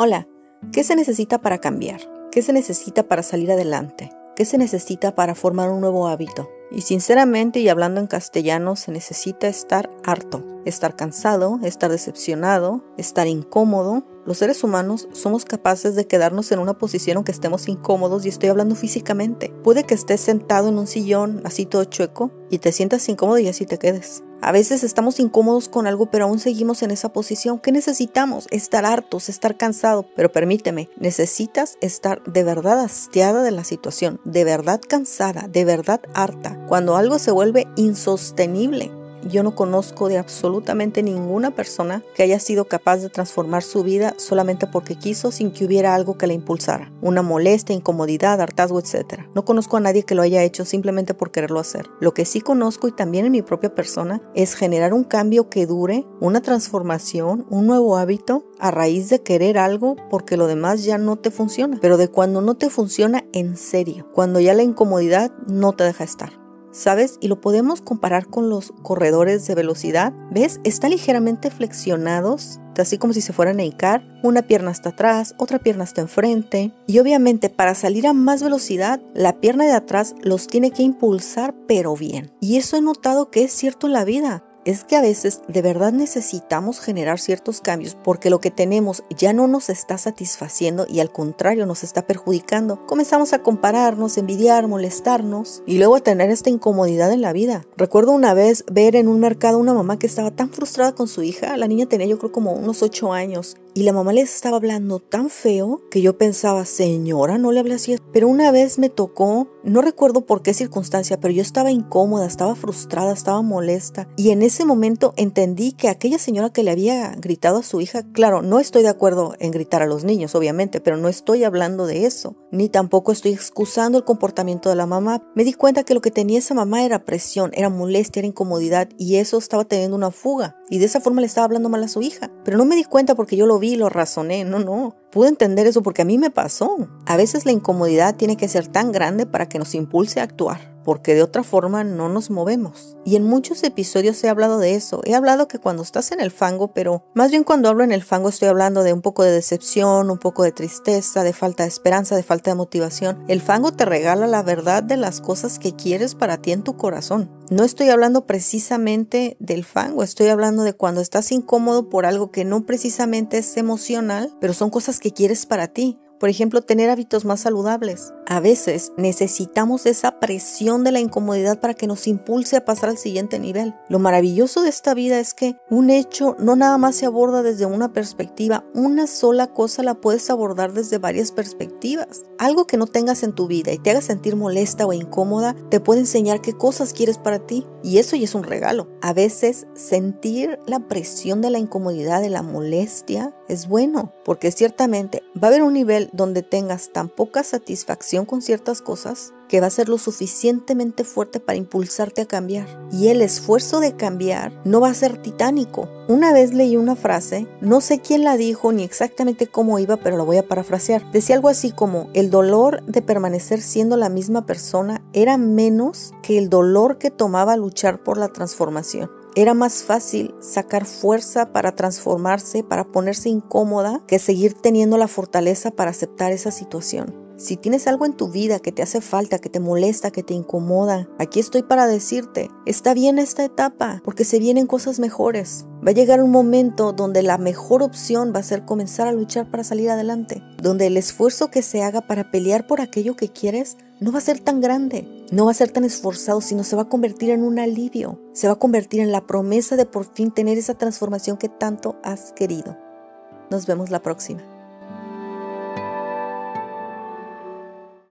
Hola, ¿qué se necesita para cambiar? ¿Qué se necesita para salir adelante? ¿Qué se necesita para formar un nuevo hábito? Y sinceramente y hablando en castellano, se necesita estar harto, estar cansado, estar decepcionado, estar incómodo. Los seres humanos somos capaces de quedarnos en una posición aunque estemos incómodos y estoy hablando físicamente. Puede que estés sentado en un sillón así todo chueco y te sientas incómodo y así te quedes. A veces estamos incómodos con algo, pero aún seguimos en esa posición. ¿Qué necesitamos? Estar hartos, estar cansado. Pero permíteme, necesitas estar de verdad hastiada de la situación, de verdad cansada, de verdad harta. Cuando algo se vuelve insostenible, yo no conozco de absolutamente ninguna persona que haya sido capaz de transformar su vida solamente porque quiso sin que hubiera algo que la impulsara. Una molestia, incomodidad, hartazgo, etc. No conozco a nadie que lo haya hecho simplemente por quererlo hacer. Lo que sí conozco y también en mi propia persona es generar un cambio que dure, una transformación, un nuevo hábito a raíz de querer algo porque lo demás ya no te funciona. Pero de cuando no te funciona en serio, cuando ya la incomodidad no te deja estar. ¿Sabes? Y lo podemos comparar con los corredores de velocidad. ¿Ves? Están ligeramente flexionados, así como si se fueran a hincar. Una pierna está atrás, otra pierna está enfrente. Y obviamente para salir a más velocidad, la pierna de atrás los tiene que impulsar, pero bien. Y eso he notado que es cierto en la vida es que a veces de verdad necesitamos generar ciertos cambios porque lo que tenemos ya no nos está satisfaciendo y al contrario nos está perjudicando. Comenzamos a compararnos, envidiar, molestarnos y luego a tener esta incomodidad en la vida. Recuerdo una vez ver en un mercado una mamá que estaba tan frustrada con su hija, la niña tenía yo creo como unos 8 años y la mamá les estaba hablando tan feo que yo pensaba, señora, no le hablé así. Pero una vez me tocó, no recuerdo por qué circunstancia, pero yo estaba incómoda, estaba frustrada, estaba molesta. Y en ese momento entendí que aquella señora que le había gritado a su hija, claro, no estoy de acuerdo en gritar a los niños, obviamente, pero no estoy hablando de eso. Ni tampoco estoy excusando el comportamiento de la mamá. Me di cuenta que lo que tenía esa mamá era presión, era molestia, era incomodidad y eso estaba teniendo una fuga. Y de esa forma le estaba hablando mal a su hija. Pero no me di cuenta porque yo lo vi lo razoné. No, no. Pude entender eso porque a mí me pasó. A veces la incomodidad tiene que ser tan grande para que nos impulse a actuar porque de otra forma no nos movemos. Y en muchos episodios he hablado de eso. He hablado que cuando estás en el fango, pero más bien cuando hablo en el fango estoy hablando de un poco de decepción, un poco de tristeza, de falta de esperanza, de falta de motivación. El fango te regala la verdad de las cosas que quieres para ti en tu corazón. No estoy hablando precisamente del fango, estoy hablando de cuando estás incómodo por algo que no precisamente es emocional, pero son cosas que quieres para ti. Por ejemplo, tener hábitos más saludables. A veces necesitamos esa presión de la incomodidad para que nos impulse a pasar al siguiente nivel. Lo maravilloso de esta vida es que un hecho no nada más se aborda desde una perspectiva, una sola cosa la puedes abordar desde varias perspectivas. Algo que no tengas en tu vida y te haga sentir molesta o incómoda te puede enseñar qué cosas quieres para ti. Y eso ya es un regalo. A veces sentir la presión de la incomodidad, de la molestia, es bueno, porque ciertamente va a haber un nivel donde tengas tan poca satisfacción con ciertas cosas que va a ser lo suficientemente fuerte para impulsarte a cambiar. Y el esfuerzo de cambiar no va a ser titánico. Una vez leí una frase, no sé quién la dijo ni exactamente cómo iba, pero la voy a parafrasear. Decía algo así como, el dolor de permanecer siendo la misma persona era menos que el dolor que tomaba luchar por la transformación. Era más fácil sacar fuerza para transformarse, para ponerse incómoda, que seguir teniendo la fortaleza para aceptar esa situación. Si tienes algo en tu vida que te hace falta, que te molesta, que te incomoda, aquí estoy para decirte, está bien esta etapa, porque se vienen cosas mejores. Va a llegar un momento donde la mejor opción va a ser comenzar a luchar para salir adelante, donde el esfuerzo que se haga para pelear por aquello que quieres no va a ser tan grande, no va a ser tan esforzado, sino se va a convertir en un alivio, se va a convertir en la promesa de por fin tener esa transformación que tanto has querido. Nos vemos la próxima.